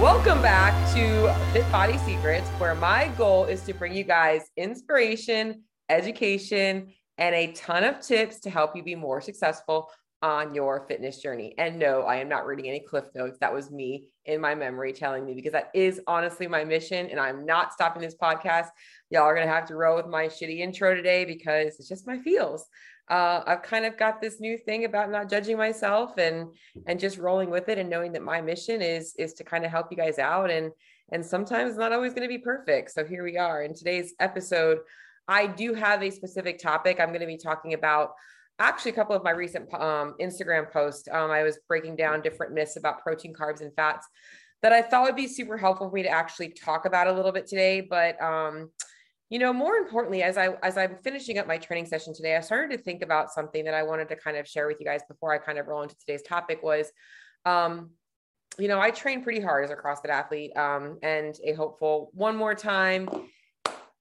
Welcome back to Fit Body Secrets, where my goal is to bring you guys inspiration, education, and a ton of tips to help you be more successful on your fitness journey. And no, I am not reading any cliff notes. That was me in my memory telling me because that is honestly my mission. And I'm not stopping this podcast. Y'all are going to have to roll with my shitty intro today because it's just my feels. Uh, I've kind of got this new thing about not judging myself and and just rolling with it and knowing that my mission is is to kind of help you guys out and and sometimes not always going to be perfect. So here we are in today's episode. I do have a specific topic. I'm going to be talking about actually a couple of my recent um, Instagram posts. Um, I was breaking down different myths about protein, carbs, and fats that I thought would be super helpful for me to actually talk about a little bit today. But um, you know, more importantly, as I as I'm finishing up my training session today, I started to think about something that I wanted to kind of share with you guys before I kind of roll into today's topic was. Um, you know, I train pretty hard as a CrossFit athlete um, and a hopeful one more time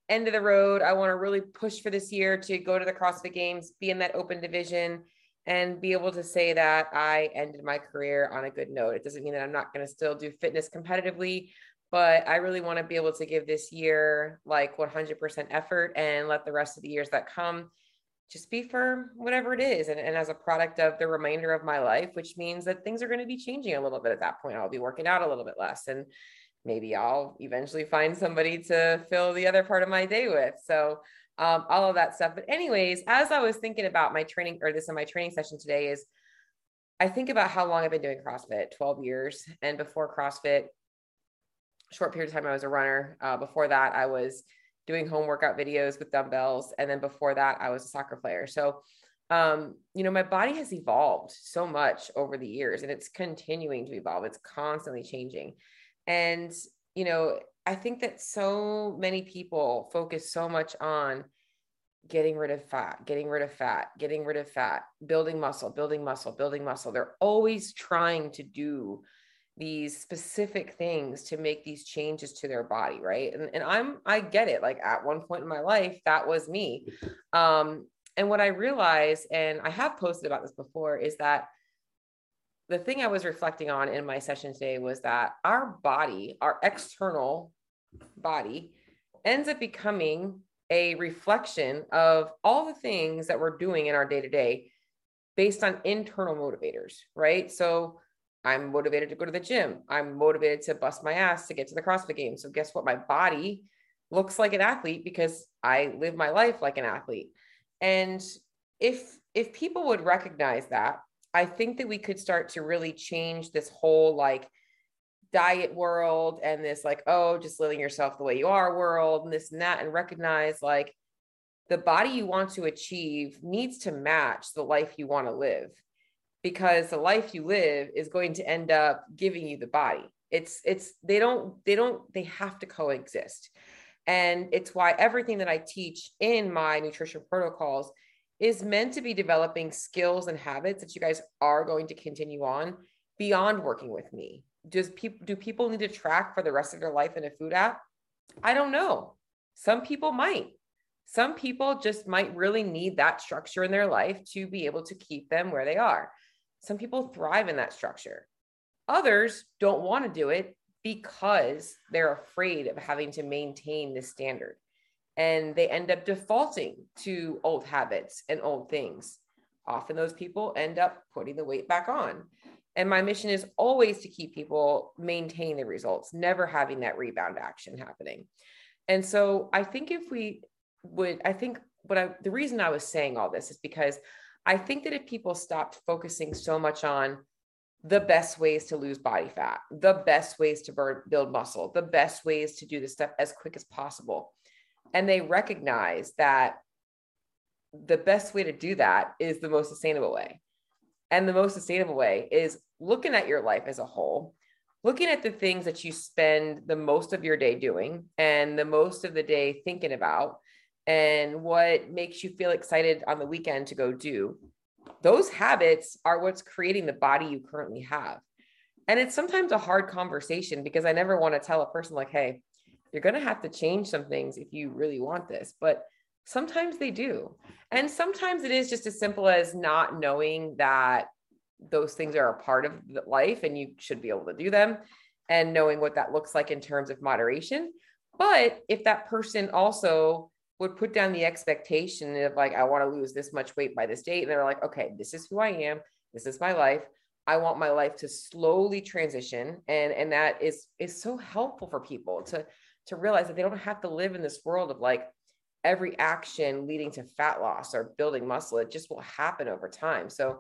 end of the road. I want to really push for this year to go to the CrossFit Games, be in that open division, and be able to say that I ended my career on a good note. It doesn't mean that I'm not going to still do fitness competitively, but I really want to be able to give this year like 100% effort and let the rest of the years that come just be for whatever it is and, and as a product of the remainder of my life which means that things are going to be changing a little bit at that point i'll be working out a little bit less and maybe I'll eventually find somebody to fill the other part of my day with. So um, all of that stuff. But anyways, as I was thinking about my training or this in my training session today is I think about how long I've been doing CrossFit, 12 years. And before CrossFit, short period of time, I was a runner. Uh, before that, I was doing home workout videos with dumbbells. And then before that, I was a soccer player. So, um, you know, my body has evolved so much over the years and it's continuing to evolve. It's constantly changing. And, you know, I think that so many people focus so much on getting rid of fat, getting rid of fat, getting rid of fat, building muscle, building muscle, building muscle. They're always trying to do these specific things to make these changes to their body, right? And, and I'm I get it. Like at one point in my life, that was me. Um, and what I realized, and I have posted about this before, is that the thing I was reflecting on in my session today was that our body, our external body, ends up becoming a reflection of all the things that we're doing in our day to day based on internal motivators, right? So I'm motivated to go to the gym. I'm motivated to bust my ass to get to the CrossFit game. So guess what? My body looks like an athlete because I live my life like an athlete. And if if people would recognize that I think that we could start to really change this whole like diet world and this like, oh, just living yourself the way you are world and this and that, and recognize like the body you want to achieve needs to match the life you want to live because the life you live is going to end up giving you the body. It's, it's, they don't, they don't, they have to coexist. And it's why everything that I teach in my nutrition protocols is meant to be developing skills and habits that you guys are going to continue on beyond working with me. Does people do people need to track for the rest of their life in a food app? I don't know. Some people might. Some people just might really need that structure in their life to be able to keep them where they are. Some people thrive in that structure. Others don't want to do it because they're afraid of having to maintain this standard and they end up defaulting to old habits and old things. Often those people end up putting the weight back on. And my mission is always to keep people maintain the results, never having that rebound action happening. And so I think if we would, I think what I, the reason I was saying all this is because I think that if people stopped focusing so much on the best ways to lose body fat, the best ways to burn, build muscle, the best ways to do this stuff as quick as possible, and they recognize that the best way to do that is the most sustainable way. And the most sustainable way is looking at your life as a whole, looking at the things that you spend the most of your day doing and the most of the day thinking about, and what makes you feel excited on the weekend to go do. Those habits are what's creating the body you currently have. And it's sometimes a hard conversation because I never want to tell a person, like, hey, you're going to have to change some things if you really want this but sometimes they do and sometimes it is just as simple as not knowing that those things are a part of life and you should be able to do them and knowing what that looks like in terms of moderation. But if that person also would put down the expectation of like, I want to lose this much weight by this date, and they're like, okay, this is who I am, this is my life. I want my life to slowly transition. And and that is is so helpful for people to to realize that they don't have to live in this world of like every action leading to fat loss or building muscle. It just will happen over time. So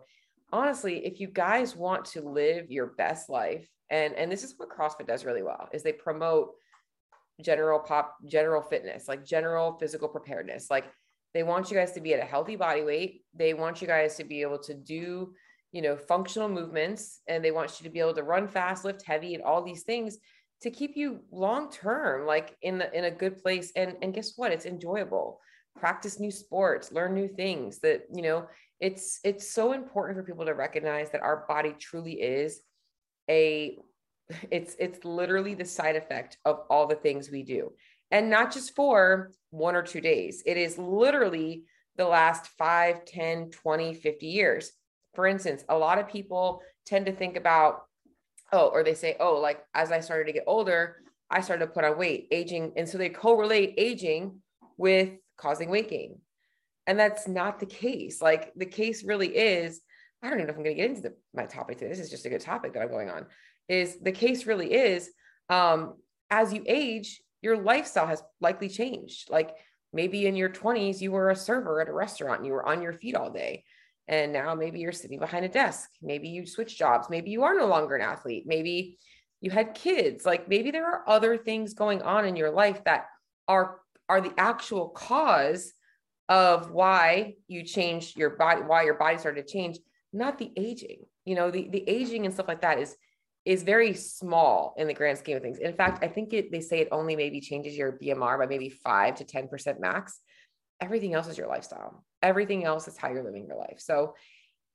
honestly, if you guys want to live your best life, and and this is what CrossFit does really well, is they promote general pop general fitness, like general physical preparedness. Like they want you guys to be at a healthy body weight. They want you guys to be able to do, you know, functional movements and they want you to be able to run fast, lift heavy and all these things to keep you long term like in the in a good place and and guess what? It's enjoyable. Practice new sports, learn new things that, you know, it's it's so important for people to recognize that our body truly is a it's it's literally the side effect of all the things we do and not just for one or two days it is literally the last 5 10 20 50 years for instance a lot of people tend to think about oh or they say oh like as i started to get older i started to put on weight aging and so they correlate aging with causing weight gain and that's not the case. Like the case really is, I don't even know if I'm going to get into the, my topic today. This is just a good topic that I'm going on. Is the case really is um, as you age, your lifestyle has likely changed. Like maybe in your 20s, you were a server at a restaurant and you were on your feet all day. And now maybe you're sitting behind a desk. Maybe you switch jobs. Maybe you are no longer an athlete. Maybe you had kids. Like maybe there are other things going on in your life that are are the actual cause of why you changed your body, why your body started to change, not the aging. You know, the, the aging and stuff like that is is very small in the grand scheme of things. In fact, I think it, they say it only maybe changes your BMR by maybe five to 10% max. Everything else is your lifestyle. Everything else is how you're living your life. So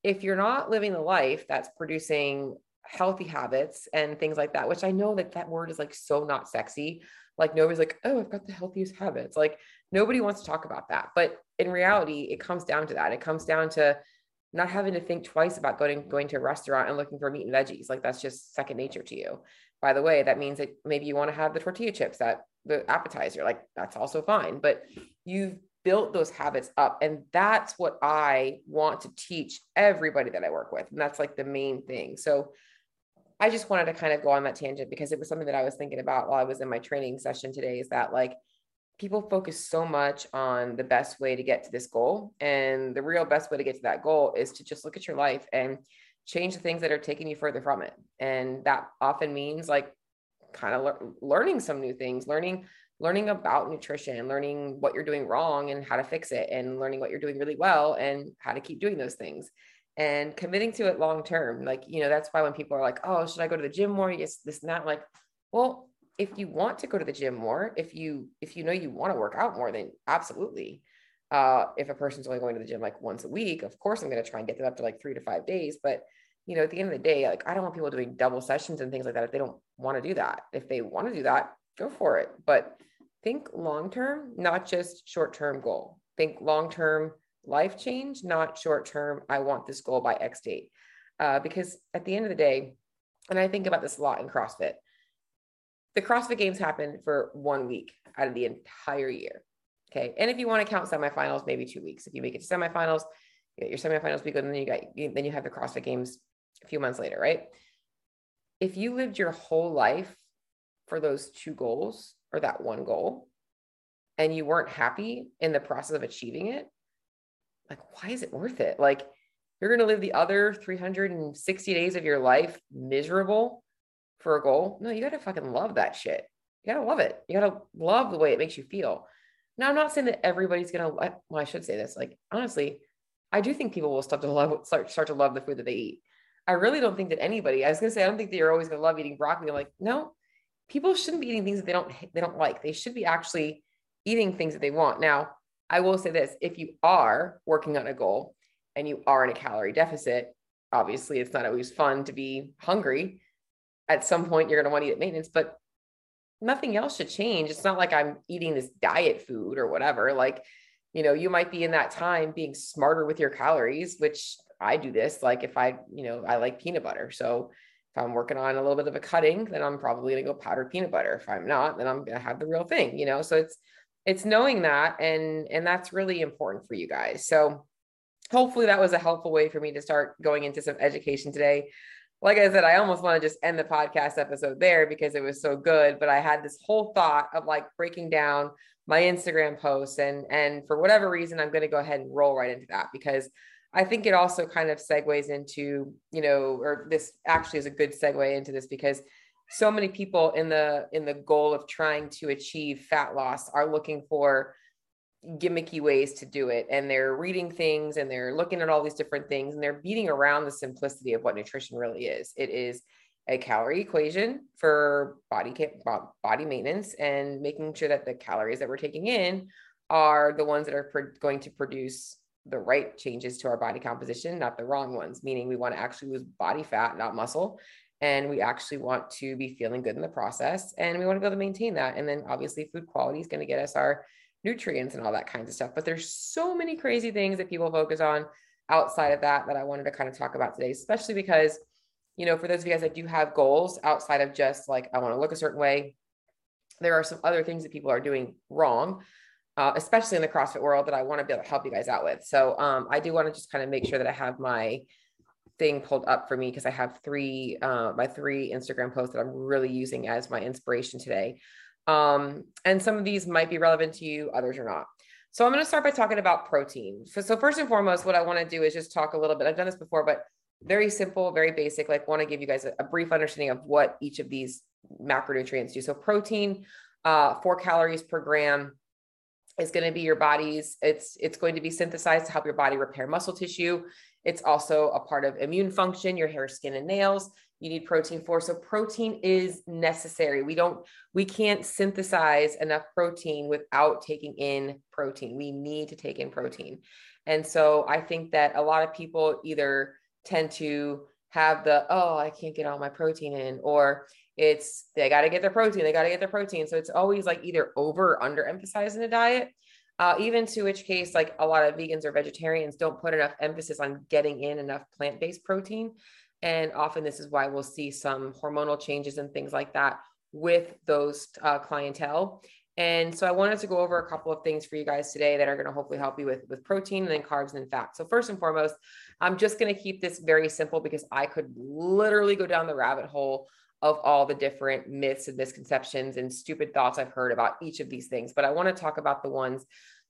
if you're not living the life that's producing healthy habits and things like that, which I know that that word is like so not sexy. Like nobody's like, oh, I've got the healthiest habits. Like nobody wants to talk about that. But in reality, it comes down to that. It comes down to not having to think twice about going going to a restaurant and looking for meat and veggies. Like that's just second nature to you. By the way, that means that maybe you want to have the tortilla chips that the appetizer. Like that's also fine. But you've built those habits up. And that's what I want to teach everybody that I work with. And that's like the main thing. So I just wanted to kind of go on that tangent because it was something that I was thinking about while I was in my training session today is that like people focus so much on the best way to get to this goal. And the real best way to get to that goal is to just look at your life and change the things that are taking you further from it. And that often means like kind of le- learning some new things, learning learning about nutrition, learning what you're doing wrong and how to fix it and learning what you're doing really well and how to keep doing those things and committing to it long term. Like, you know, that's why when people are like, "Oh, should I go to the gym more?" Yes, this and that like, well, if you want to go to the gym more, if you if you know you want to work out more, then absolutely. Uh, if a person's only going to the gym like once a week, of course I'm going to try and get them up to like three to five days. But you know, at the end of the day, like I don't want people doing double sessions and things like that if they don't want to do that. If they want to do that, go for it. But think long term, not just short term goal. Think long term life change, not short term. I want this goal by X date. Uh, because at the end of the day, and I think about this a lot in CrossFit the CrossFit Games happen for one week out of the entire year. Okay. And if you want to count semifinals, maybe two weeks. If you make it to semifinals, you get your semifinals week, and then you got then you have the CrossFit Games a few months later, right? If you lived your whole life for those two goals or that one goal, and you weren't happy in the process of achieving it, like why is it worth it? Like you're going to live the other 360 days of your life miserable for a goal. No, you got to fucking love that shit. You got to love it. You got to love the way it makes you feel. Now, I'm not saying that everybody's going to, well, I should say this. Like, honestly, I do think people will start to love, start, start to love the food that they eat. I really don't think that anybody, I was going to say, I don't think that you're always going to love eating broccoli. I'm like, no, people shouldn't be eating things that they don't, they don't like. They should be actually eating things that they want. Now, I will say this, if you are working on a goal and you are in a calorie deficit, obviously it's not always fun to be hungry at some point you're going to want to eat at maintenance, but nothing else should change. It's not like I'm eating this diet food or whatever. Like, you know, you might be in that time being smarter with your calories, which I do this. Like if I, you know, I like peanut butter. So If I'm working on a little bit of a cutting, then I'm probably gonna go powdered peanut butter. If I'm not, then I'm gonna have the real thing, you know. So it's it's knowing that and and that's really important for you guys. So hopefully that was a helpful way for me to start going into some education today. Like I said, I almost want to just end the podcast episode there because it was so good, but I had this whole thought of like breaking down my Instagram posts and and for whatever reason I'm going to go ahead and roll right into that because I think it also kind of segues into, you know, or this actually is a good segue into this because so many people in the in the goal of trying to achieve fat loss are looking for gimmicky ways to do it and they're reading things and they're looking at all these different things and they're beating around the simplicity of what nutrition really is it is a calorie equation for body body maintenance and making sure that the calories that we're taking in are the ones that are pro- going to produce the right changes to our body composition, not the wrong ones, meaning we want to actually lose body fat, not muscle. And we actually want to be feeling good in the process. And we want to be able to maintain that. And then obviously, food quality is going to get us our nutrients and all that kinds of stuff. But there's so many crazy things that people focus on outside of that that I wanted to kind of talk about today, especially because, you know, for those of you guys that do have goals outside of just like, I want to look a certain way, there are some other things that people are doing wrong uh, especially in the CrossFit world that I want to be able to help you guys out with. So um, I do want to just kind of make sure that I have my thing pulled up for me because I have three, uh, my three Instagram posts that I'm really using as my inspiration today. Um, and some of these might be relevant to you, others are not. So I'm going to start by talking about protein. So, so first and foremost, what I want to do is just talk a little bit. I've done this before, but very simple, very basic. Like want to give you guys a, a brief understanding of what each of these macronutrients do. So protein, uh, four calories per gram is going to be your body's it's it's going to be synthesized to help your body repair muscle tissue it's also a part of immune function your hair skin and nails you need protein for. So protein is necessary. We don't we can't synthesize enough protein without taking in protein. We need to take in protein. And so i think that a lot of people either tend to have the oh i can't get all my protein in or it's they got to get their protein they got to get their protein. So it's always like either over or under emphasizing the diet. Uh, even to which case like a lot of vegans or vegetarians don't put enough emphasis on getting in enough plant-based protein and often this is why we'll see some hormonal changes and things like that with those uh, clientele and so I wanted to go over a couple of things for you guys today that are going to hopefully help you with, with protein and then carbs and fat. So first and foremost, I'm just going to keep this very simple because I could literally go down the rabbit hole of all the different myths and misconceptions and stupid thoughts I've heard about each of these things. But I want to talk about the ones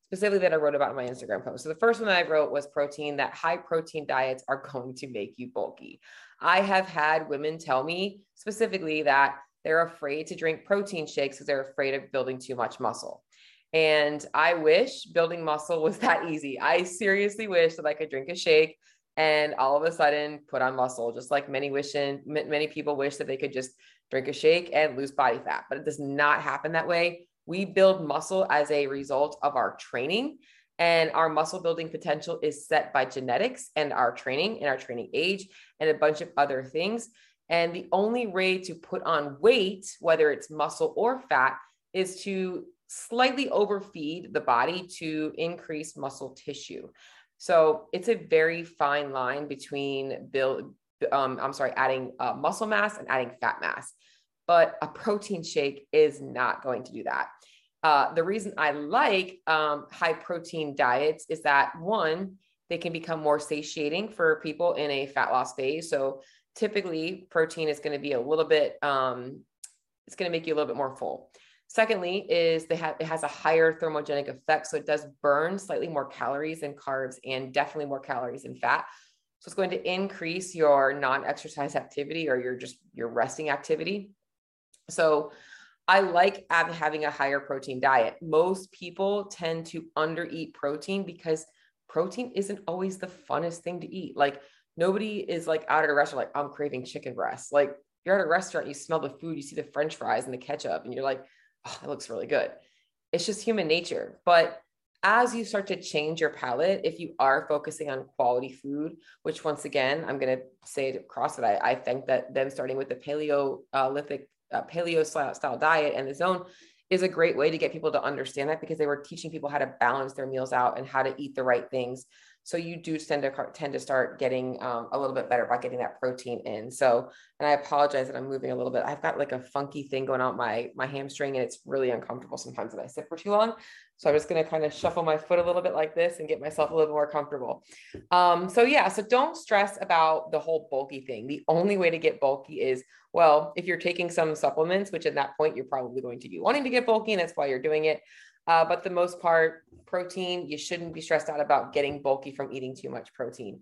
specifically that I wrote about in my Instagram post. So the first one that I wrote was protein, that high protein diets are going to make you bulky. I have had women tell me specifically that they're afraid to drink protein shakes because they're afraid of building too much muscle. And I wish building muscle was that easy. I seriously wish that I could drink a shake and all of a sudden put on muscle, just like many wishing many people wish that they could just drink a shake and lose body fat, but it does not happen that way. We build muscle as a result of our training, and our muscle building potential is set by genetics and our training and our training age and a bunch of other things. And the only way to put on weight, whether it's muscle or fat, is to slightly overfeed the body to increase muscle tissue. So it's a very fine line between build, um, I'm sorry, adding uh, muscle mass and adding fat mass. But a protein shake is not going to do that. Uh, the reason I like um, high protein diets is that one, they can become more satiating for people in a fat loss phase. So typically, protein is going to be a little bit, um, it's going to make you a little bit more full. Secondly, is they have it has a higher thermogenic effect, so it does burn slightly more calories and carbs, and definitely more calories and fat. So it's going to increase your non-exercise activity or your just your resting activity. So I like having a higher protein diet. Most people tend to undereat protein because protein isn't always the funnest thing to eat. Like nobody is like out at a restaurant like I'm craving chicken breast. Like you're at a restaurant, you smell the food, you see the french fries and the ketchup and you're like, oh, that looks really good. It's just human nature. But as you start to change your palate, if you are focusing on quality food, which once again, I'm going to say it I, I think that them starting with the Paleolithic, uh, paleo style diet and the zone is a great way to get people to understand that because they were teaching people how to balance their meals out and how to eat the right things So you do tend to tend to start getting um, a little bit better by getting that protein in. So, and I apologize that I'm moving a little bit. I've got like a funky thing going on my my hamstring, and it's really uncomfortable sometimes when I sit for too long. So I'm just going to kind of shuffle my foot a little bit like this and get myself a little more comfortable. Um, so yeah, so don't stress about the whole bulky thing. The only way to get bulky is well, if you're taking some supplements, which at that point you're probably going to be wanting to get bulky, and that's why you're doing it. Uh, but the most part, protein, you shouldn't be stressed out about getting bulky from eating too much protein.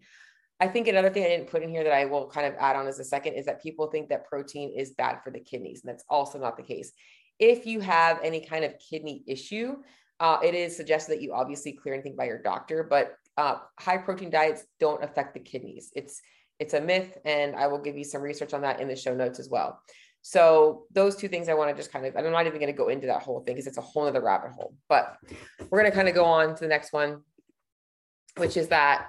I think another thing I didn't put in here that I will kind of add on as a second is that people think that protein is bad for the kidneys, and that's also not the case. If you have any kind of kidney issue, uh, it is suggested that you obviously clear anything by your doctor, but uh, high protein diets don't affect the kidneys. It's it's a myth, and I will give you some research on that in the show notes as well. So those two things I want to just kind of, I'm not even going to go into that whole thing because it's a whole other rabbit hole, but we're going to kind of go on to the next one, which is that,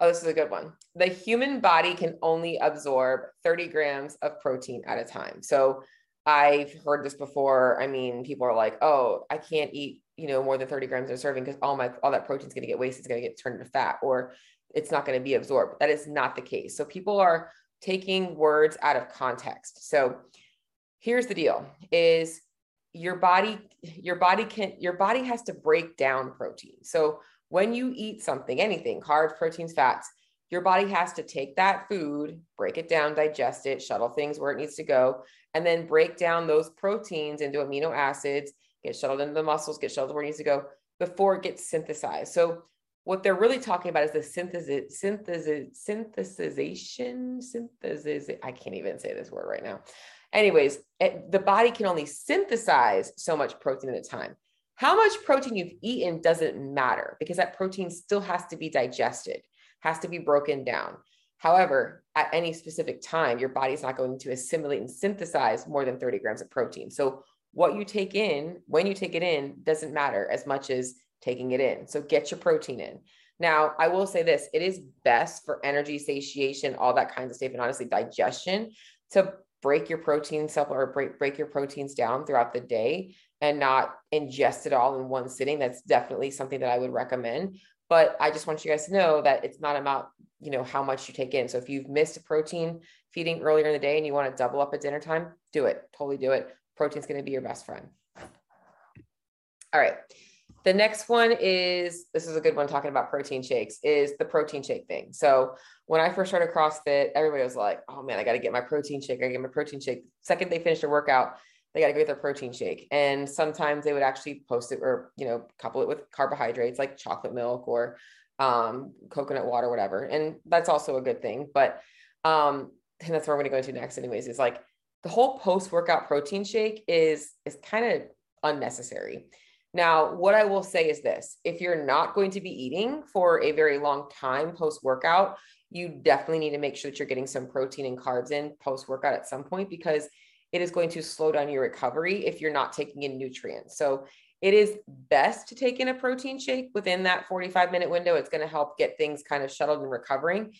oh, this is a good one. The human body can only absorb 30 grams of protein at a time. So I've heard this before. I mean, people are like, oh, I can't eat, you know, more than 30 grams of serving because all my, all that protein is going to get wasted. It's going to get turned into fat or it's not going to be absorbed. That is not the case. So people are taking words out of context. So here's the deal is your body your body can your body has to break down protein. So when you eat something, anything, carbs, proteins, fats, your body has to take that food, break it down, digest it, shuttle things where it needs to go, and then break down those proteins into amino acids, get shuttled into the muscles, get shuttled where it needs to go before it gets synthesized. So what they're really talking about is the synthesis, synthesis, synthesization, synthesis. I can't even say this word right now. Anyways, it, the body can only synthesize so much protein at a time. How much protein you've eaten doesn't matter because that protein still has to be digested, has to be broken down. However, at any specific time, your body's not going to assimilate and synthesize more than 30 grams of protein. So, what you take in, when you take it in, doesn't matter as much as taking it in. So get your protein in. Now, I will say this it is best for energy, satiation, all that kinds of stuff, and honestly, digestion to break your protein supplement or break, break your proteins down throughout the day and not ingest it all in one sitting. That's definitely something that I would recommend. But I just want you guys to know that it's not about, you know, how much you take in. So if you've missed a protein feeding earlier in the day and you want to double up at dinner time, do it. Totally do it. Protein's going to be your best friend. All right. The next one is this is a good one talking about protein shakes is the protein shake thing. So when I first started CrossFit, everybody was like, oh man, I got to get my protein shake. I get my protein shake. Second they finish their workout, they got to go get their protein shake. And sometimes they would actually post it or, you know, couple it with carbohydrates like chocolate milk or um, coconut water, whatever. And that's also a good thing. But um, and that's where I'm going to go into next anyways, is like the whole post-workout protein shake is, is kind of unnecessary now, what I will say is this if you're not going to be eating for a very long time post workout, you definitely need to make sure that you're getting some protein and carbs in post workout at some point because it is going to slow down your recovery if you're not taking in nutrients. So, it is best to take in a protein shake within that 45 minute window. It's going to help get things kind of shuttled and recovering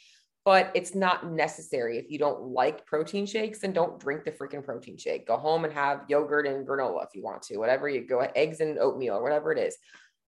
but it's not necessary. If you don't like protein shakes, then don't drink the freaking protein shake. Go home and have yogurt and granola if you want to, whatever you go, eggs and oatmeal or whatever it is.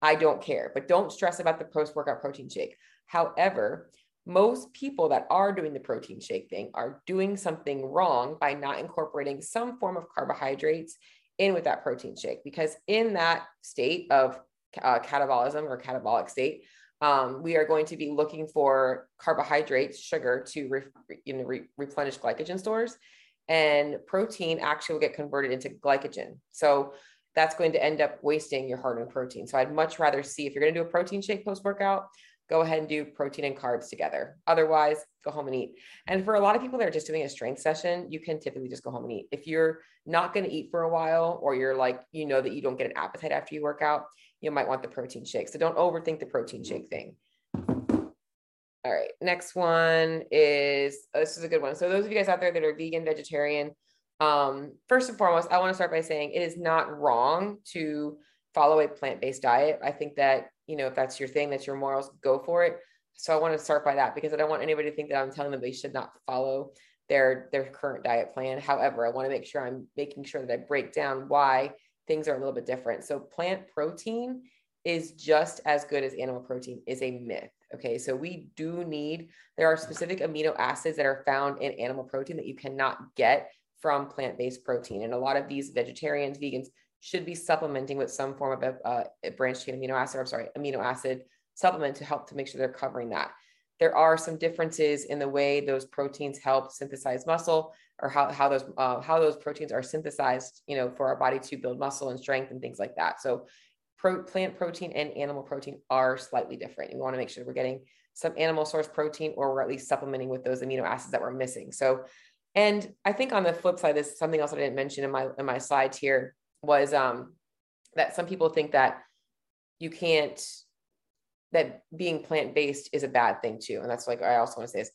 I don't care, but don't stress about the post workout protein shake. However, most people that are doing the protein shake thing are doing something wrong by not incorporating some form of carbohydrates in with that protein shake because in that state of uh, catabolism or catabolic state, um, we are going to be looking for carbohydrates, sugar to re, you know, re, replenish glycogen stores, and protein actually will get converted into glycogen. So that's going to end up wasting your hard-earned protein. So I'd much rather see if you're going to do a protein shake post-workout, go ahead and do protein and carbs together. Otherwise, go home and eat. And for a lot of people that are just doing a strength session, you can typically just go home and eat. If you're not going to eat for a while, or you're like, you know, that you don't get an appetite after you work out, you might want the protein shake. So don't overthink the protein shake thing. All right, next one is oh, this is a good one. So those of you guys out there that are vegan, vegetarian, um, first and foremost, I want to start by saying it is not wrong to follow a plant-based diet. I think that you know if that's your thing, that's your morals, go for it. So I want to start by that because I don't want anybody to think that I'm telling them they should not follow their their current diet plan. However, I want to make sure I'm making sure that I break down why things are a little bit different. So plant protein is just as good as animal protein is a myth. Okay. So we do need, there are specific amino acids that are found in animal protein that you cannot get from plant based protein. And a lot of these vegetarians, vegans should be supplementing with some form of a, uh, a branched chain amino acid, I'm sorry, amino acid supplement to help to make sure they're covering that. There are some differences in the way those proteins help synthesize muscle or how, how those uh, how those proteins are synthesized, you know, for our body to build muscle and strength and things like that. So pro, plant protein and animal protein are slightly different. We want to make sure we're getting some animal source protein or we're at least supplementing with those amino acids that we're missing. So, and I think on the flip side, this is something else I didn't mention in my in my slides here was um, that some people think that you can't that being plant-based is a bad thing too. And that's like I also want to say is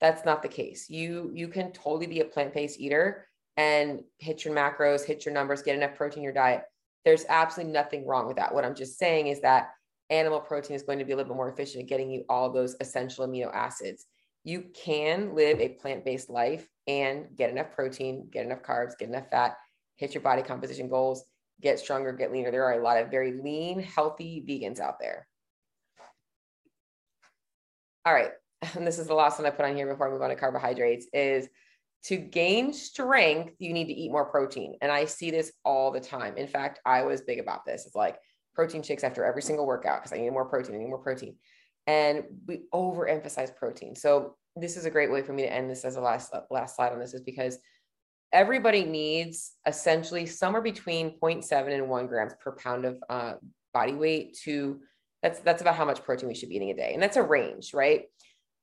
that's not the case. You you can totally be a plant-based eater and hit your macros, hit your numbers, get enough protein in your diet. There's absolutely nothing wrong with that. What I'm just saying is that animal protein is going to be a little bit more efficient at getting you all those essential amino acids. You can live a plant-based life and get enough protein, get enough carbs, get enough fat, hit your body composition goals, get stronger, get leaner. There are a lot of very lean, healthy vegans out there. All right. And this is the last one I put on here before I move on to carbohydrates is to gain strength, you need to eat more protein. And I see this all the time. In fact, I was big about this. It's like protein shakes after every single workout because I need more protein, I need more protein. And we overemphasize protein. So this is a great way for me to end this as a last last slide on this is because everybody needs essentially somewhere between 0.7 and 1 grams per pound of uh, body weight to that's that's about how much protein we should be eating a day. And that's a range, right?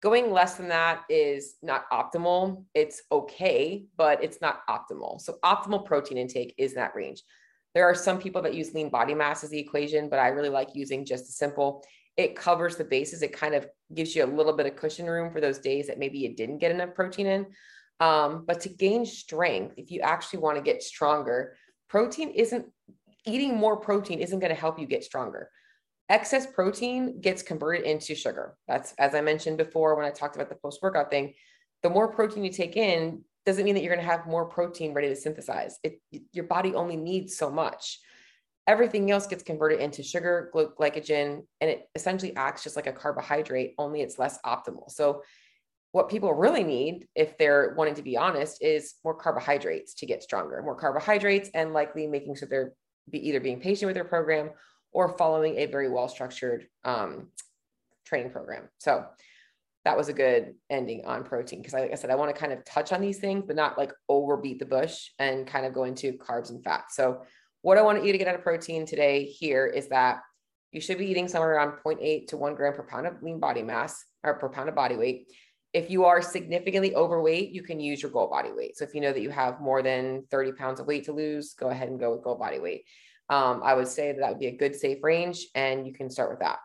Going less than that is not optimal. It's okay, but it's not optimal. So optimal protein intake is that range. There are some people that use lean body mass as the equation, but I really like using just a simple. It covers the bases. It kind of gives you a little bit of cushion room for those days that maybe you didn't get enough protein in. Um, but to gain strength, if you actually want to get stronger, protein isn't eating more protein isn't going to help you get stronger excess protein gets converted into sugar. That's as I mentioned before when I talked about the post workout thing. The more protein you take in doesn't mean that you're going to have more protein ready to synthesize. It your body only needs so much. Everything else gets converted into sugar, glycogen, and it essentially acts just like a carbohydrate, only it's less optimal. So what people really need if they're wanting to be honest is more carbohydrates to get stronger more carbohydrates and likely making sure they're be either being patient with their program or following a very well structured um, training program. So that was a good ending on protein because, like I said, I want to kind of touch on these things, but not like overbeat the bush and kind of go into carbs and fats. So, what I want you to get out of protein today here is that you should be eating somewhere around 0.8 to 1 gram per pound of lean body mass or per pound of body weight. If you are significantly overweight, you can use your goal body weight. So if you know that you have more than 30 pounds of weight to lose, go ahead and go with goal body weight um, I would say that, that would be a good safe range and you can start with that.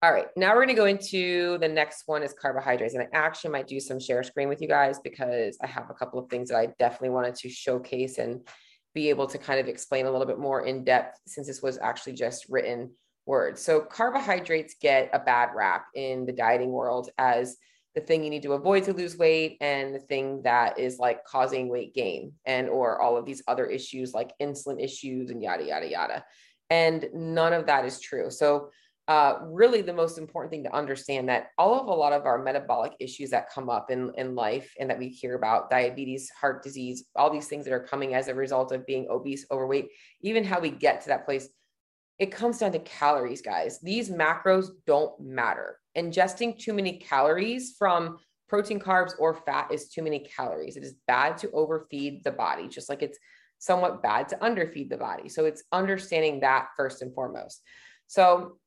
All right, now we're going to go into the next one is carbohydrates. And I actually might do some share screen with you guys because I have a couple of things that I definitely wanted to showcase and be able to kind of explain a little bit more in depth since this was actually just written words. So carbohydrates get a bad rap in the dieting world as the thing you need to avoid to lose weight and the thing that is like causing weight gain and or all of these other issues like insulin issues and yada yada yada. And none of that is true. So uh, really the most important thing to understand that all of a lot of our metabolic issues that come up in, in life and that we hear about diabetes heart disease all these things that are coming as a result of being obese overweight even how we get to that place it comes down to calories guys these macros don't matter ingesting too many calories from protein, carbs, or fat is too many calories. It is bad to overfeed the body, just like it's somewhat bad to underfeed the body. So it's understanding that first and foremost. So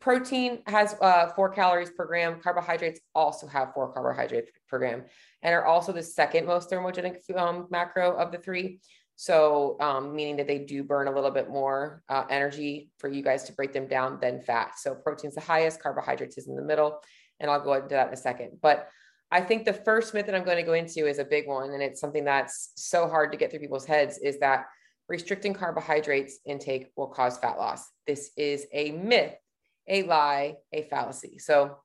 protein has uh, four calories per gram. Carbohydrates also have four carbohydrates per gram and are also the second most thermogenic um, macro of the three. So, um, meaning that they do burn a little bit more uh, energy for you guys to break them down than fat. So, protein's the highest, carbohydrates is in the middle, and I'll go into that in a second. But I think the first myth that I'm going to go into is a big one, and it's something that's so hard to get through people's heads is that restricting carbohydrates intake will cause fat loss. This is a myth, a lie, a fallacy. So,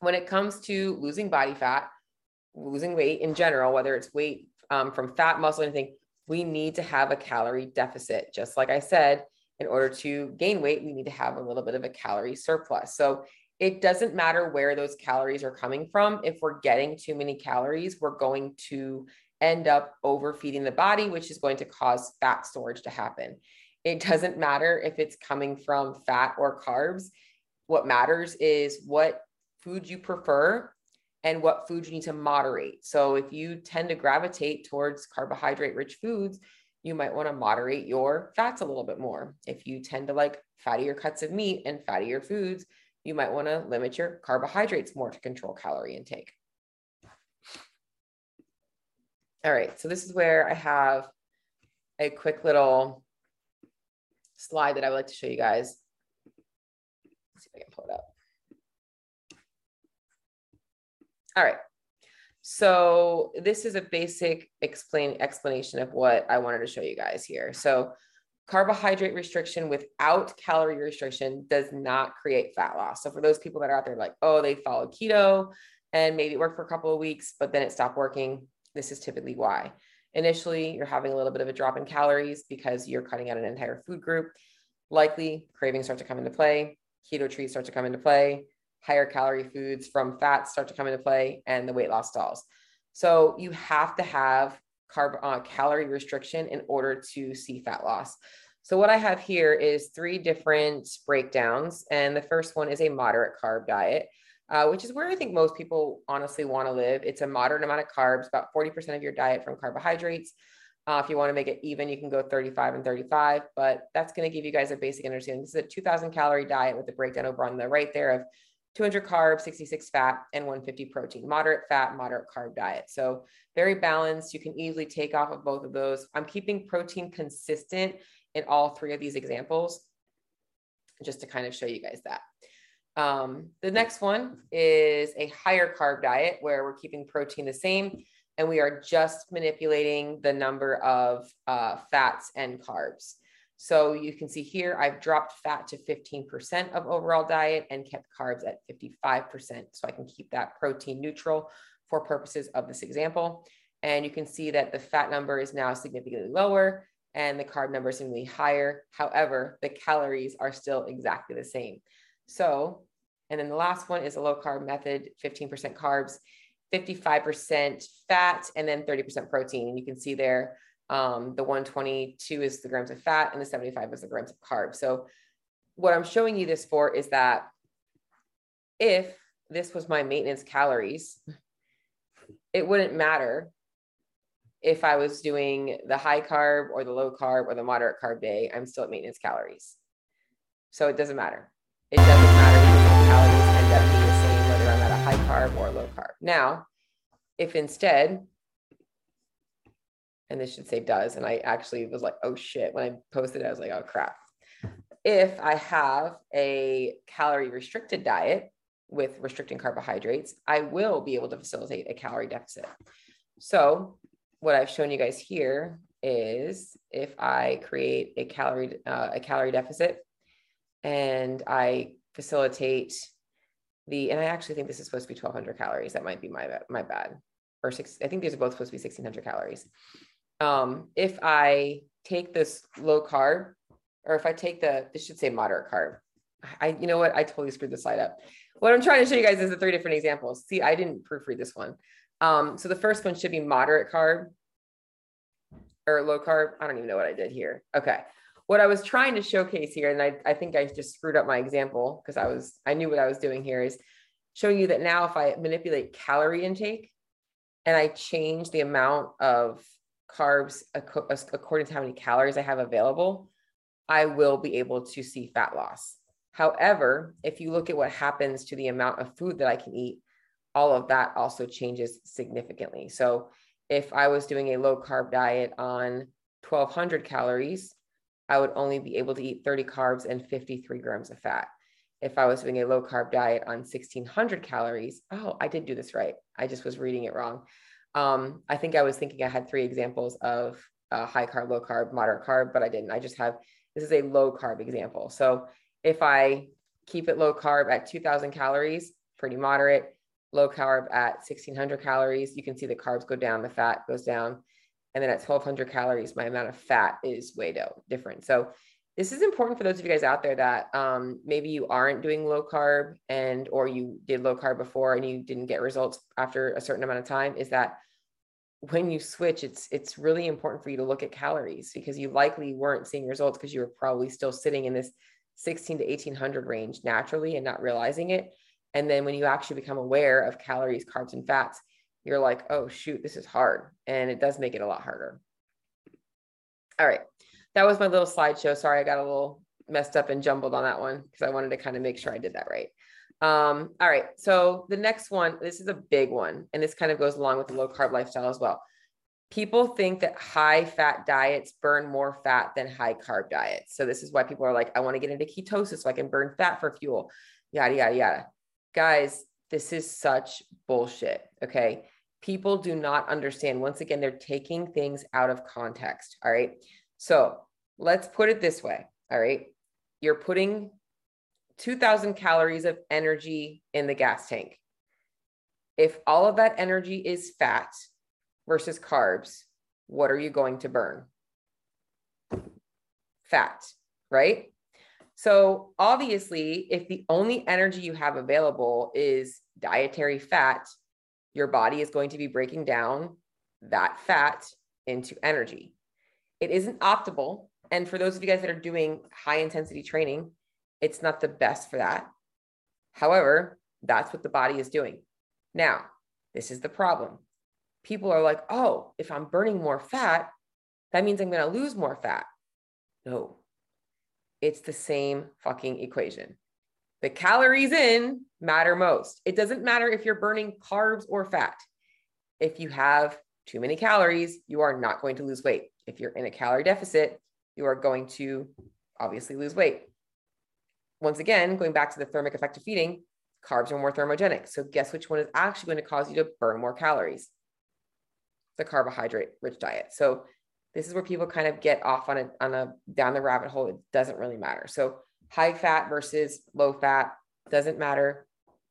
when it comes to losing body fat, losing weight in general, whether it's weight um, from fat, muscle, anything, we need to have a calorie deficit. Just like I said, in order to gain weight, we need to have a little bit of a calorie surplus. So it doesn't matter where those calories are coming from. If we're getting too many calories, we're going to end up overfeeding the body, which is going to cause fat storage to happen. It doesn't matter if it's coming from fat or carbs. What matters is what food you prefer and what foods you need to moderate. So if you tend to gravitate towards carbohydrate rich foods, you might want to moderate your fats a little bit more. If you tend to like fattier cuts of meat and fattier foods, you might want to limit your carbohydrates more to control calorie intake. All right, so this is where I have a quick little slide that I would like to show you guys. Let's see if I can pull it up. All right. So this is a basic explain explanation of what I wanted to show you guys here. So carbohydrate restriction without calorie restriction does not create fat loss. So for those people that are out there like, oh, they followed keto and maybe it worked for a couple of weeks, but then it stopped working, this is typically why. Initially, you're having a little bit of a drop in calories because you're cutting out an entire food group. Likely, cravings start to come into play, keto treats start to come into play, higher calorie foods from fats start to come into play, and the weight loss stalls. So you have to have carb uh, calorie restriction in order to see fat loss. So what I have here is three different breakdowns, and the first one is a moderate carb diet. Uh, which is where I think most people honestly want to live. It's a moderate amount of carbs, about 40% of your diet from carbohydrates. Uh, if you want to make it even, you can go 35 and 35, but that's going to give you guys a basic understanding. This is a 2000 calorie diet with the breakdown over on the right there of 200 carbs, 66 fat, and 150 protein. Moderate fat, moderate carb diet. So very balanced. You can easily take off of both of those. I'm keeping protein consistent in all three of these examples, just to kind of show you guys that. Um, the next one is a higher carb diet where we're keeping protein the same and we are just manipulating the number of uh, fats and carbs. So you can see here, I've dropped fat to 15% of overall diet and kept carbs at 55%. So I can keep that protein neutral for purposes of this example. And you can see that the fat number is now significantly lower and the carb number is significantly higher. However, the calories are still exactly the same. So, and then the last one is a low carb method, 15% carbs, 55% fat, and then 30% protein. And you can see there um, the 122 is the grams of fat and the 75 is the grams of carbs. So what I'm showing you this for is that if this was my maintenance calories, it wouldn't matter if I was doing the high carb or the low carb or the moderate carb day, I'm still at maintenance calories. So it doesn't matter. It doesn't matter because calories end up being the same whether I'm at a high carb or low carb. Now, if instead and this should say does. And I actually was like, oh shit. When I posted it, I was like, oh crap. If I have a calorie restricted diet with restricting carbohydrates, I will be able to facilitate a calorie deficit. So, what I've shown you guys here is if I create a calorie uh, a calorie deficit and I facilitate the and I actually think this is supposed to be 1200 calories. That might be my my bad. Or six, I think these are both supposed to be 1600 calories um, if I take this low carb, or if I take the, this should say moderate carb. I, you know what? I totally screwed the slide up. What I'm trying to show you guys is the three different examples. See, I didn't proofread this one. Um, so the first one should be moderate carb or low carb. I don't even know what I did here. Okay. What I was trying to showcase here, and I, I think I just screwed up my example because I was, I knew what I was doing here is showing you that now if I manipulate calorie intake and I change the amount of carbs according to how many calories I have available, I will be able to see fat loss. However, if you look at what happens to the amount of food that I can eat, all of that also changes significantly. So, if I was doing a low carb diet on 1200 calories, I would only be able to eat 30 carbs and 53 grams of fat. If I was doing a low carb diet on 1600 calories, oh, I did do this right. I just was reading it wrong. Um, I think I was thinking I had three examples of uh, high carb, low carb, moderate carb, but I didn't. I just have this is a low carb example. So if I keep it low carb at 2000 calories, pretty moderate, low carb at 1600 calories, you can see the carbs go down, the fat goes down. And then at 1200 calories, my amount of fat is way different. So this is important for those of you guys out there that um, maybe you aren't doing low carb and or you did low carb before and you didn't get results after a certain amount of time is that when you switch it's it's really important for you to look at calories because you likely weren't seeing results because you were probably still sitting in this 16 to 1800 range naturally and not realizing it. And then when you actually become aware of calories carbs and fats you're like oh shoot this is hard and it does make it a lot harder. All right that was my little slideshow. Sorry, I got a little messed up and jumbled on that one because I wanted to kind of make sure I did that right. Um, all right. So the next one, this is a big one, and this kind of goes along with the low carb lifestyle as well. People think that high fat diets burn more fat than high carb diets. So this is why people are like, I want to get into ketosis so I can burn fat for fuel, yada, yada, yada. Guys, this is such bullshit. Okay. People do not understand. Once again, they're taking things out of context. All right. So let's put it this way. All right. You're putting 2000 calories of energy in the gas tank. If all of that energy is fat versus carbs, what are you going to burn? Fat, right? So, obviously, if the only energy you have available is dietary fat, your body is going to be breaking down that fat into energy. It isn't optimal and for those of you guys that are doing high intensity training, it's not the best for that. However, that's what the body is doing. Now, this is the problem. People are like, oh, if I'm burning more fat, that means I'm going to lose more fat. No, it's the same fucking equation. The calories in matter most. It doesn't matter if you're burning carbs or fat. If you have too many calories, you are not going to lose weight. If you're in a calorie deficit, you are going to obviously lose weight. Once again, going back to the thermic effect of feeding, carbs are more thermogenic. So guess which one is actually going to cause you to burn more calories? The carbohydrate rich diet. So this is where people kind of get off on a, on a down the rabbit hole. It doesn't really matter. So high fat versus low fat doesn't matter.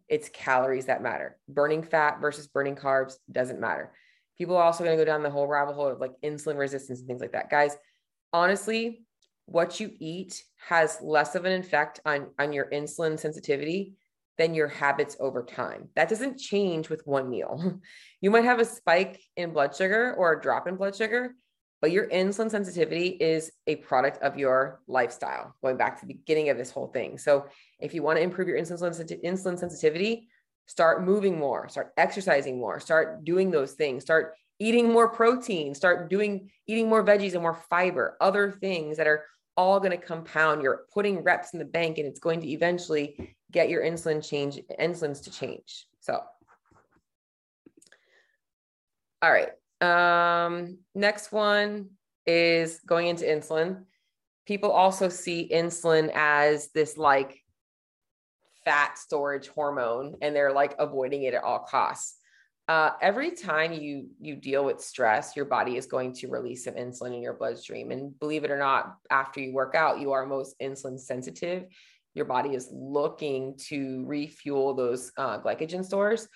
It's calories that matter. Burning fat versus burning carbs doesn't matter. People are also going to go down the whole rabbit hole of like insulin resistance and things like that. Guys, honestly, what you eat has less of an effect on, on your insulin sensitivity than your habits over time. That doesn't change with one meal. You might have a spike in blood sugar or a drop in blood sugar, but your insulin sensitivity is a product of your lifestyle, going back to the beginning of this whole thing. So, if you want to improve your insulin, insulin sensitivity, start moving more, start exercising more, start doing those things, start eating more protein, start doing eating more veggies and more fiber, other things that are all going to compound. You're putting reps in the bank and it's going to eventually get your insulin change insulins to change. So all right. Um, next one is going into insulin. People also see insulin as this like fat storage hormone and they're like avoiding it at all costs. Uh, every time you you deal with stress your body is going to release some insulin in your bloodstream. And believe it or not after you work out you are most insulin sensitive. Your body is looking to refuel those uh, glycogen stores.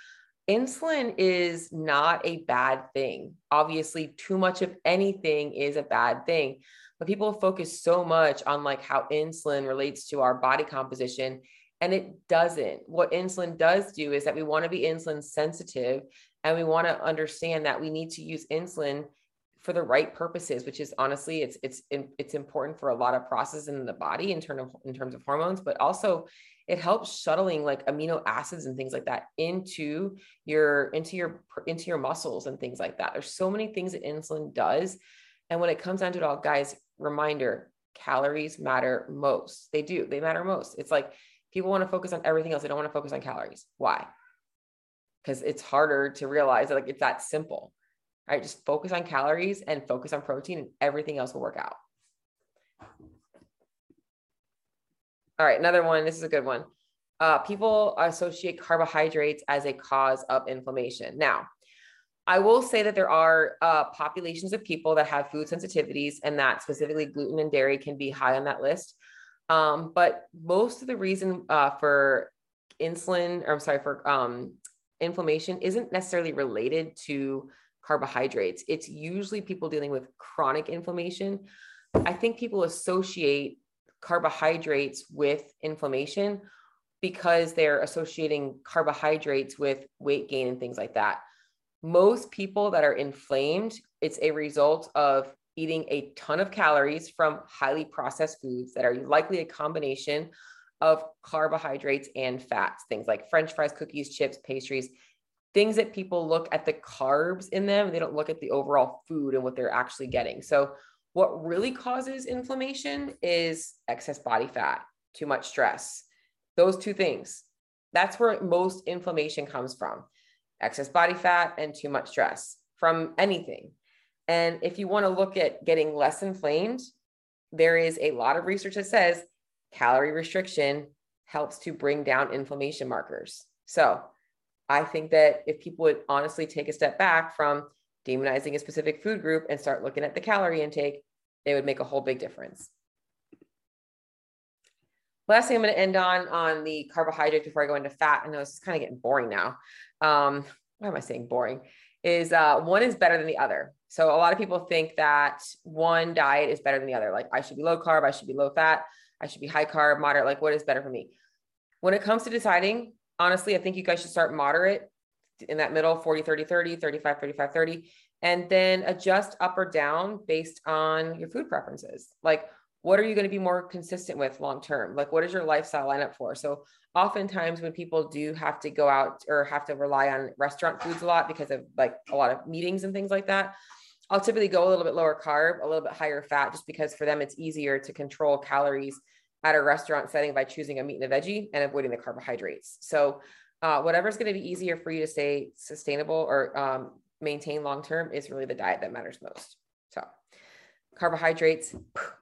Insulin is not a bad thing. Obviously too much of anything is a bad thing but people focus so much on like how insulin relates to our body composition and it doesn't. What insulin does do is that we want to be insulin sensitive and we want to understand that we need to use insulin for the right purposes, which is honestly, it's it's it's important for a lot of processes in the body in terms of in terms of hormones, but also it helps shuttling like amino acids and things like that into your into your into your muscles and things like that. There's so many things that insulin does, and when it comes down to it all, guys, reminder: calories matter most. They do. They matter most. It's like People want to focus on everything else. They don't want to focus on calories. Why? Because it's harder to realize that like it's that simple. Right? Just focus on calories and focus on protein and everything else will work out. All right, another one. This is a good one. Uh, people associate carbohydrates as a cause of inflammation. Now, I will say that there are uh, populations of people that have food sensitivities, and that specifically gluten and dairy can be high on that list. Um, but most of the reason uh, for insulin, or I'm sorry, for um, inflammation isn't necessarily related to carbohydrates. It's usually people dealing with chronic inflammation. I think people associate carbohydrates with inflammation because they're associating carbohydrates with weight gain and things like that. Most people that are inflamed, it's a result of eating a ton of calories from highly processed foods that are likely a combination of carbohydrates and fats, things like french fries, cookies, chips, pastries, things that people look at the carbs in them, they don't look at the overall food and what they're actually getting. So what really causes inflammation is excess body fat, too much stress. Those two things. That's where most inflammation comes from excess body fat and too much stress from anything. And if you want to look at getting less inflamed, there is a lot of research that says calorie restriction helps to bring down inflammation markers. So I think that if people would honestly take a step back from demonizing a specific food group and start looking at the calorie intake, they would make a whole big difference. Last thing I'm going to end on on the carbohydrate before I go into fat. I know this is kind of getting boring now. Um, why am I saying boring? Is uh, one is better than the other. So a lot of people think that one diet is better than the other. Like I should be low carb, I should be low fat, I should be high carb, moderate. Like what is better for me? When it comes to deciding, honestly, I think you guys should start moderate in that middle 40, 30, 30, 35, 35, 30, and then adjust up or down based on your food preferences. Like what are you going to be more consistent with long term? Like what is your lifestyle lineup for? So oftentimes when people do have to go out or have to rely on restaurant foods a lot because of like a lot of meetings and things like that, I'll typically go a little bit lower carb, a little bit higher fat, just because for them it's easier to control calories at a restaurant setting by choosing a meat and a veggie and avoiding the carbohydrates. So, uh, whatever's going to be easier for you to stay sustainable or um, maintain long term is really the diet that matters most. Carbohydrates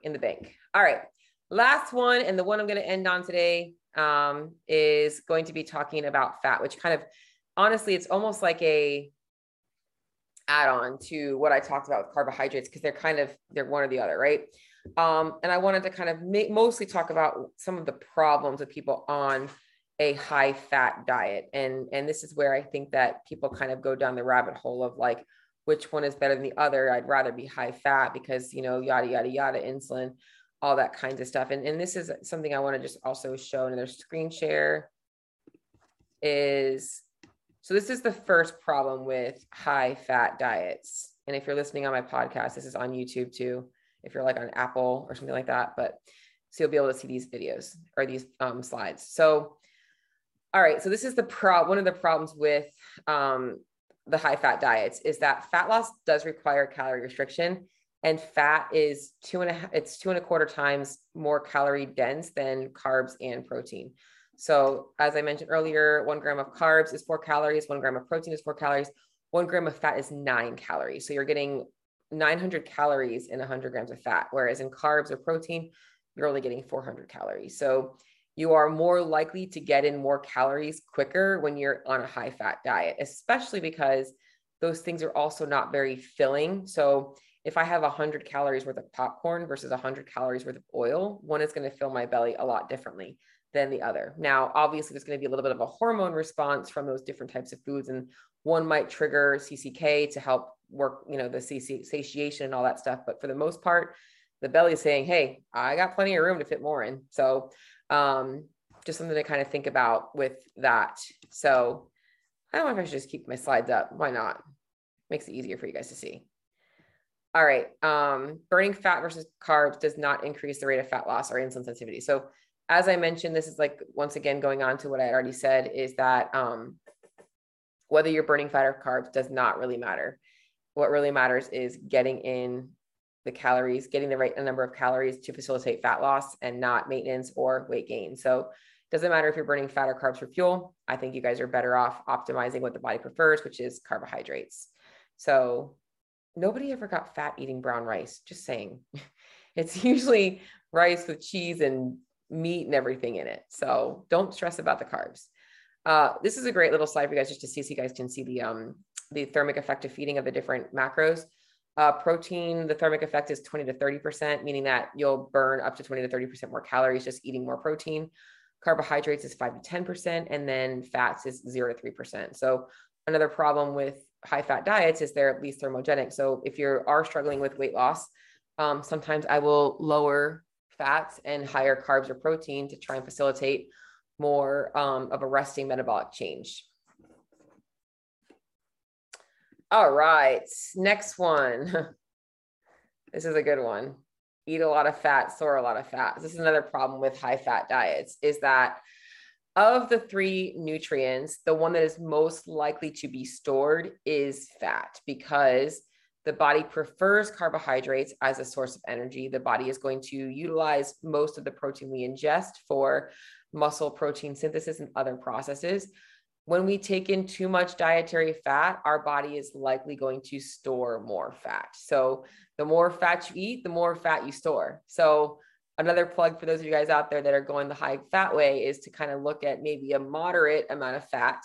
in the bank. All right. Last one, and the one I'm going to end on today um, is going to be talking about fat, which kind of honestly, it's almost like a add on to what I talked about with carbohydrates because they're kind of they're one or the other, right? Um, and I wanted to kind of make, mostly talk about some of the problems with people on a high fat diet, and and this is where I think that people kind of go down the rabbit hole of like which one is better than the other. I'd rather be high fat because you know yada yada yada insulin, all that kinds of stuff. And and this is something I want to just also show in their screen share is so this is the first problem with high fat diets. And if you're listening on my podcast, this is on YouTube too. If you're like on Apple or something like that, but so you'll be able to see these videos or these um, slides. So, all right. So this is the pro. One of the problems with um, the high fat diets is that fat loss does require calorie restriction, and fat is two and a it's two and a quarter times more calorie dense than carbs and protein. So, as I mentioned earlier, one gram of carbs is four calories, one gram of protein is four calories, one gram of fat is nine calories. So, you're getting 900 calories in 100 grams of fat, whereas in carbs or protein, you're only getting 400 calories. So, you are more likely to get in more calories quicker when you're on a high fat diet, especially because those things are also not very filling. So, if I have 100 calories worth of popcorn versus 100 calories worth of oil, one is going to fill my belly a lot differently than the other. Now, obviously, there's going to be a little bit of a hormone response from those different types of foods, and one might trigger CCK to help work, you know, the satiation and all that stuff. But for the most part, the belly is saying, "Hey, I got plenty of room to fit more in." So, um, just something to kind of think about with that. So, I don't know if I should just keep my slides up. Why not? Makes it easier for you guys to see. All right. Um, burning fat versus carbs does not increase the rate of fat loss or insulin sensitivity. So as I mentioned, this is like once again going on to what I already said is that um, whether you're burning fat or carbs does not really matter. What really matters is getting in the calories, getting the right number of calories to facilitate fat loss and not maintenance or weight gain. So it doesn't matter if you're burning fat or carbs for fuel. I think you guys are better off optimizing what the body prefers, which is carbohydrates. So nobody ever got fat eating brown rice, just saying. It's usually rice with cheese and meat and everything in it. So don't stress about the carbs. Uh, this is a great little slide for you guys just to see so you guys can see the um, the thermic effect of feeding of the different macros. Uh, protein, the thermic effect is 20 to 30%, meaning that you'll burn up to 20 to 30% more calories just eating more protein. Carbohydrates is 5 to 10%, and then fats is 0 to 3%. So, another problem with high fat diets is they're at least thermogenic. So, if you are struggling with weight loss, um, sometimes I will lower fats and higher carbs or protein to try and facilitate more um, of a resting metabolic change. All right, next one. this is a good one. Eat a lot of fat, store a lot of fat. This is another problem with high fat diets is that of the three nutrients, the one that is most likely to be stored is fat because the body prefers carbohydrates as a source of energy. The body is going to utilize most of the protein we ingest for muscle protein synthesis and other processes. When we take in too much dietary fat, our body is likely going to store more fat. So, the more fat you eat, the more fat you store. So, another plug for those of you guys out there that are going the high fat way is to kind of look at maybe a moderate amount of fat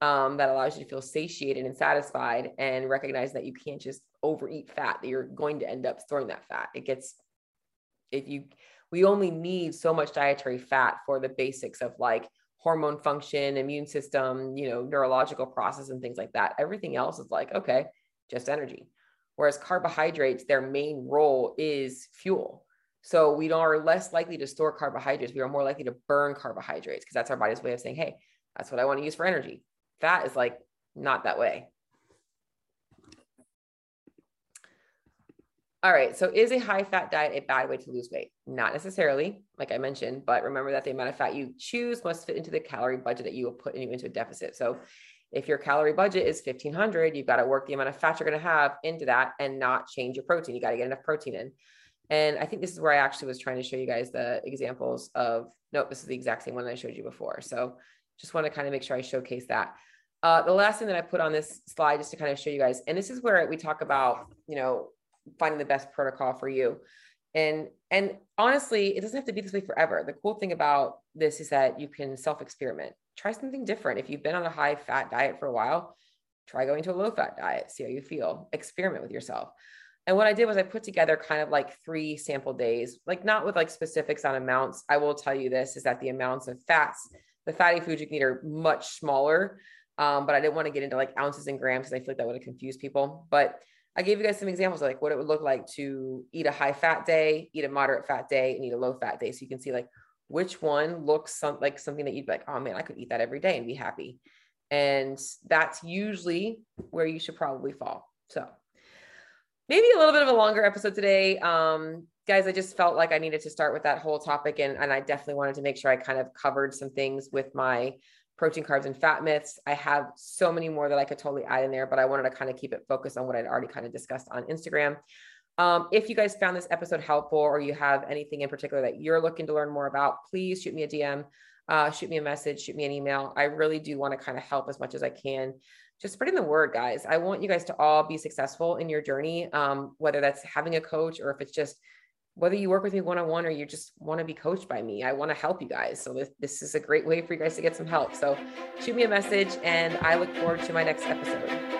um, that allows you to feel satiated and satisfied and recognize that you can't just overeat fat, that you're going to end up storing that fat. It gets, if you, we only need so much dietary fat for the basics of like hormone function, immune system, you know, neurological process and things like that. Everything else is like, okay, just energy. Whereas carbohydrates, their main role is fuel. So we are less likely to store carbohydrates. We are more likely to burn carbohydrates because that's our body's way of saying, hey, that's what I want to use for energy. Fat is like not that way. All right. So is a high fat diet a bad way to lose weight? Not necessarily, like I mentioned, but remember that the amount of fat you choose must fit into the calorie budget that you will put into a deficit. So if your calorie budget is 1500, you've got to work the amount of fat you're going to have into that and not change your protein. You got to get enough protein in. And I think this is where I actually was trying to show you guys the examples of, nope, this is the exact same one that I showed you before. So just want to kind of make sure I showcase that. Uh, the last thing that I put on this slide, just to kind of show you guys, and this is where we talk about, you know, finding the best protocol for you. And and honestly, it doesn't have to be this way forever. The cool thing about this is that you can self-experiment. Try something different. If you've been on a high fat diet for a while, try going to a low fat diet, see how you feel. Experiment with yourself. And what I did was I put together kind of like three sample days, like not with like specifics on amounts. I will tell you this is that the amounts of fats, the fatty foods you can eat are much smaller. Um, but I didn't want to get into like ounces and grams because I feel like that would have confused people. But I gave you guys some examples of like what it would look like to eat a high fat day, eat a moderate fat day, and eat a low fat day. So you can see like which one looks some, like something that you'd be like, oh man, I could eat that every day and be happy. And that's usually where you should probably fall. So maybe a little bit of a longer episode today. Um, guys, I just felt like I needed to start with that whole topic. And, and I definitely wanted to make sure I kind of covered some things with my protein, carbs, and fat myths. I have so many more that I could totally add in there, but I wanted to kind of keep it focused on what I'd already kind of discussed on Instagram. Um, if you guys found this episode helpful or you have anything in particular that you're looking to learn more about, please shoot me a DM, uh, shoot me a message, shoot me an email. I really do want to kind of help as much as I can. Just spreading the word, guys. I want you guys to all be successful in your journey, um, whether that's having a coach or if it's just whether you work with me one-on-one or you just want to be coached by me i want to help you guys. So this, this is a great way for you guys to get some help. So shoot me a message and i look forward to my next episode